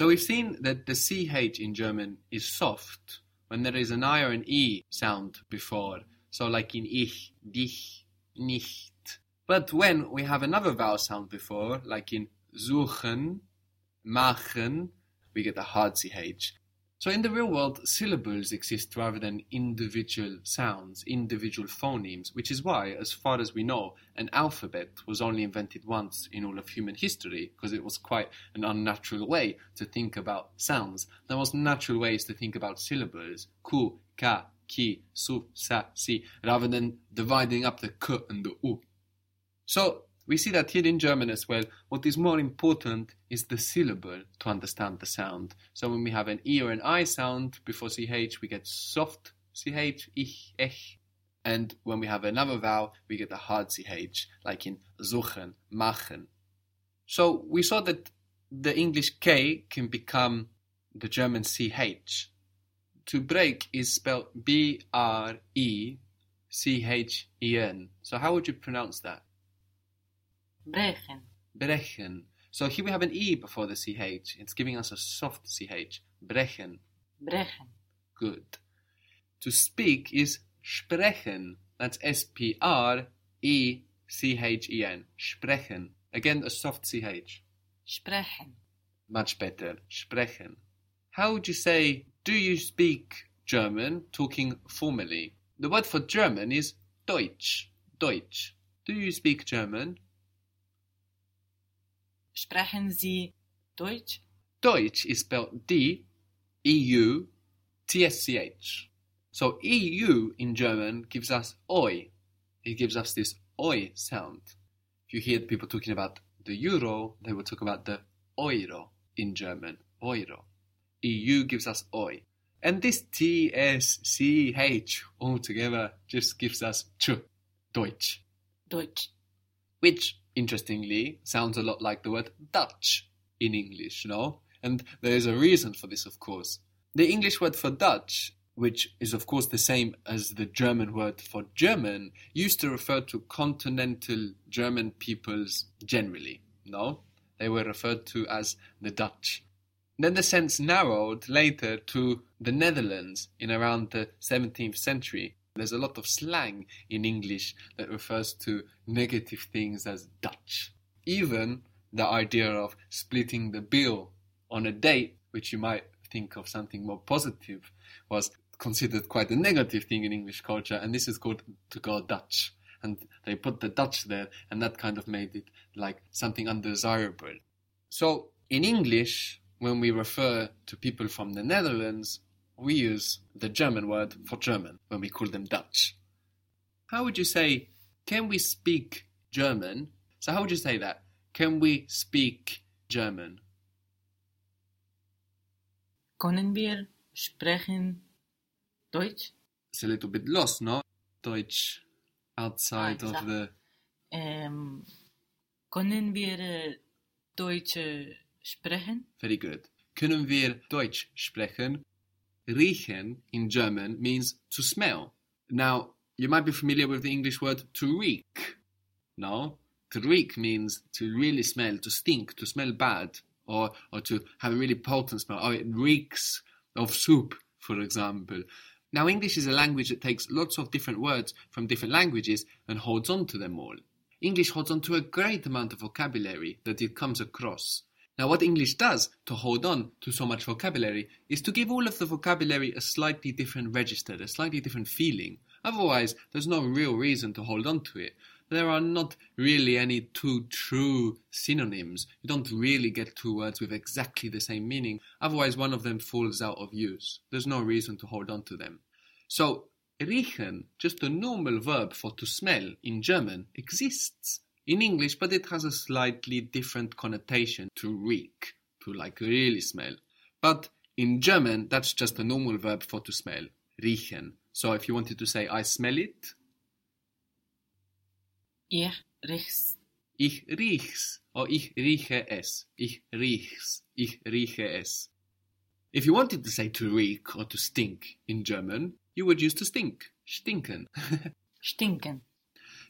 So we've seen that the CH in German is soft when there is an I or an E sound before. So like in ich, dich, nicht. But when we have another vowel sound before, like in suchen, machen, we get a hard CH. So in the real world, syllables exist rather than individual sounds, individual phonemes, which is why, as far as we know, an alphabet was only invented once in all of human history, because it was quite an unnatural way to think about sounds. The most natural way is to think about syllables, ku, ka, ki, su, sa, si, rather than dividing up the k and the u. So we see that here in German as well, what is more important is the syllable to understand the sound. So when we have an E or an I sound before CH, we get soft CH, ich, ech. And when we have another vowel, we get a hard CH, like in suchen, machen. So we saw that the English K can become the German CH. To break is spelled B R E C H E N. So how would you pronounce that? Brechen, Brechen. So here we have an E before the CH. It's giving us a soft CH. Brechen. brechen, Good. To speak is sprechen. That's S P R E C H E N. Sprechen. Again, a soft CH. sprechen, Much better. Sprechen. How would you say, do you speak German, talking formally? The word for German is Deutsch. Deutsch. Do you speak German? Sprechen Sie Deutsch? Deutsch is spelled D E U T S C H. So EU in German gives us oi. It gives us this oi sound. If you hear people talking about the euro, they will talk about the euro in German. Euro. EU gives us oi. And this T S C H altogether just gives us ch, Deutsch Deutsch. which interestingly sounds a lot like the word Dutch in English, know? And there is a reason for this, of course. The English word for Dutch, which is of course the same as the German word for German, used to refer to continental German peoples generally, no? They were referred to as the Dutch. Then the sense narrowed later to the Netherlands in around the 17th century. There's a lot of slang in English that refers to negative things as Dutch. Even the idea of splitting the bill on a date, which you might think of something more positive, was considered quite a negative thing in English culture, and this is called to go Dutch. And they put the Dutch there, and that kind of made it like something undesirable. So in English, when we refer to people from the Netherlands, we use the German word for German when we call them Dutch. How would you say, can we speak German? So, how would you say that? Can we speak German? Können wir sprechen Deutsch? It's a little bit lost, no? Deutsch outside Ah, of the. Ähm, können wir Deutsch sprechen? Very good. Können wir Deutsch sprechen? Riechen in German means to smell. Now, you might be familiar with the English word to reek. No? To reek means to really smell, to stink, to smell bad, or, or to have a really potent smell. Oh, it reeks of soup, for example. Now, English is a language that takes lots of different words from different languages and holds on to them all. English holds on to a great amount of vocabulary that it comes across. Now, what English does to hold on to so much vocabulary is to give all of the vocabulary a slightly different register, a slightly different feeling. Otherwise, there's no real reason to hold on to it. There are not really any two true synonyms. You don't really get two words with exactly the same meaning. Otherwise, one of them falls out of use. There's no reason to hold on to them. So, riechen, just a normal verb for to smell in German, exists in English, but it has a slightly different connotation to reek, to like really smell. But in German, that's just a normal verb for to smell, riechen. So if you wanted to say I smell it, Ich riech's. ich riech's, or ich rieche es, ich riech's, ich rieche es. If you wanted to say to reek or to stink in German, you would use to stink, stinken. Stinken.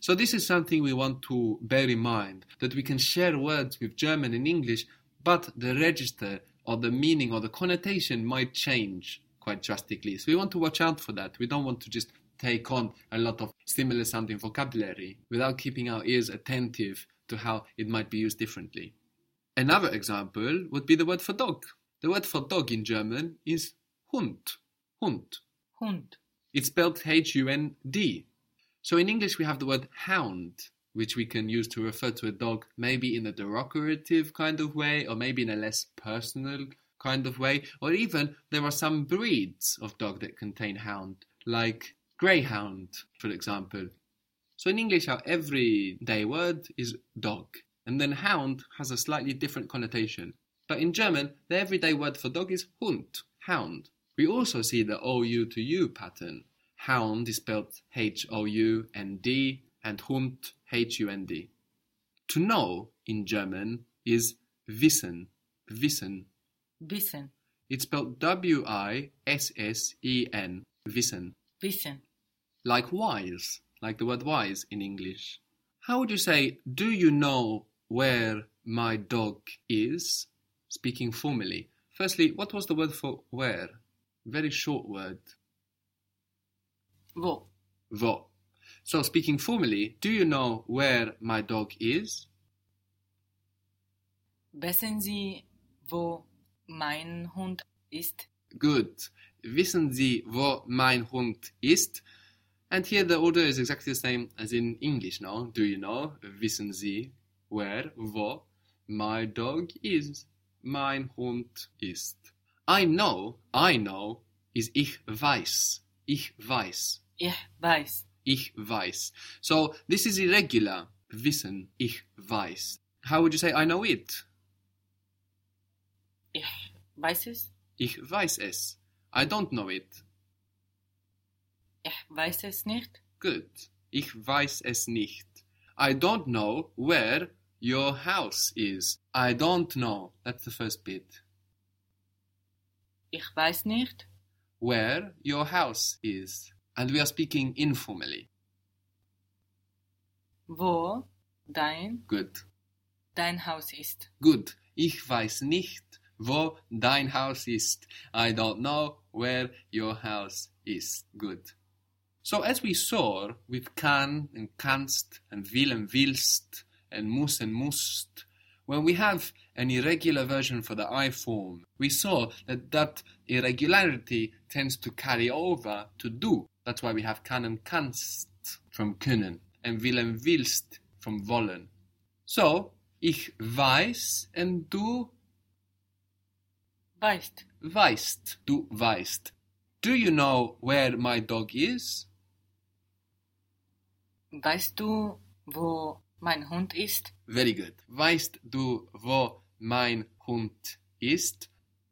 So this is something we want to bear in mind that we can share words with German and English, but the register or the meaning or the connotation might change quite drastically. So we want to watch out for that. We don't want to just take on a lot of similar sounding vocabulary without keeping our ears attentive to how it might be used differently. Another example would be the word for dog. The word for dog in German is Hund. Hund. Hund. It's spelled H U N D. So in English we have the word hound, which we can use to refer to a dog maybe in a derogative kind of way or maybe in a less personal kind of way. Or even there are some breeds of dog that contain hound, like greyhound, for example. So in English our everyday word is dog, and then hound has a slightly different connotation. But in German, the everyday word for dog is Hund, hound. We also see the OU to U pattern. Hound is spelled H O U N D and Hund H U N D. To know in German is wissen, wissen. Wissen. It's spelled W I S S E N, wissen. Wissen. Like wise, like the word wise in English. How would you say, do you know where my dog is? Speaking formally. Firstly, what was the word for where? Very short word. Wo? Wo. So, speaking formally, do you know where my dog is? Wissen Sie, wo mein Hund ist? Good. Wissen Sie, wo mein Hund ist? And here the order is exactly the same as in English now. Do you know? Wissen Sie, where, wo my dog is? Mein Hund ist. I know, I know is ich weiß. Ich weiß. Ich weiß. Ich weiß. So this is irregular. Wissen, ich weiß. How would you say I know it? Ich weiß es. Ich weiß es. I don't know it. Ich weiß es nicht. Good. Ich weiß es nicht. I don't know where your house is. I don't know. That's the first bit. Ich weiß nicht, Where your house is. And we are speaking informally. wo dein, Good. dein Haus ist. Good. Ich weiß nicht, wo dein Haus ist. I don't know where your house is. Good. So as we saw with kann and kannst and will and willst and muss and musst, when we have an irregular version for the I form, we saw that that irregularity tends to carry over to do. That's why we have kann and kannst from können and will and willst from wollen. So, ich weiß and du Weißt. weißt, du weißt. Do you know where my dog is? Weißt du, wo mein Hund ist? Very good. Weißt du, wo mein Hund ist?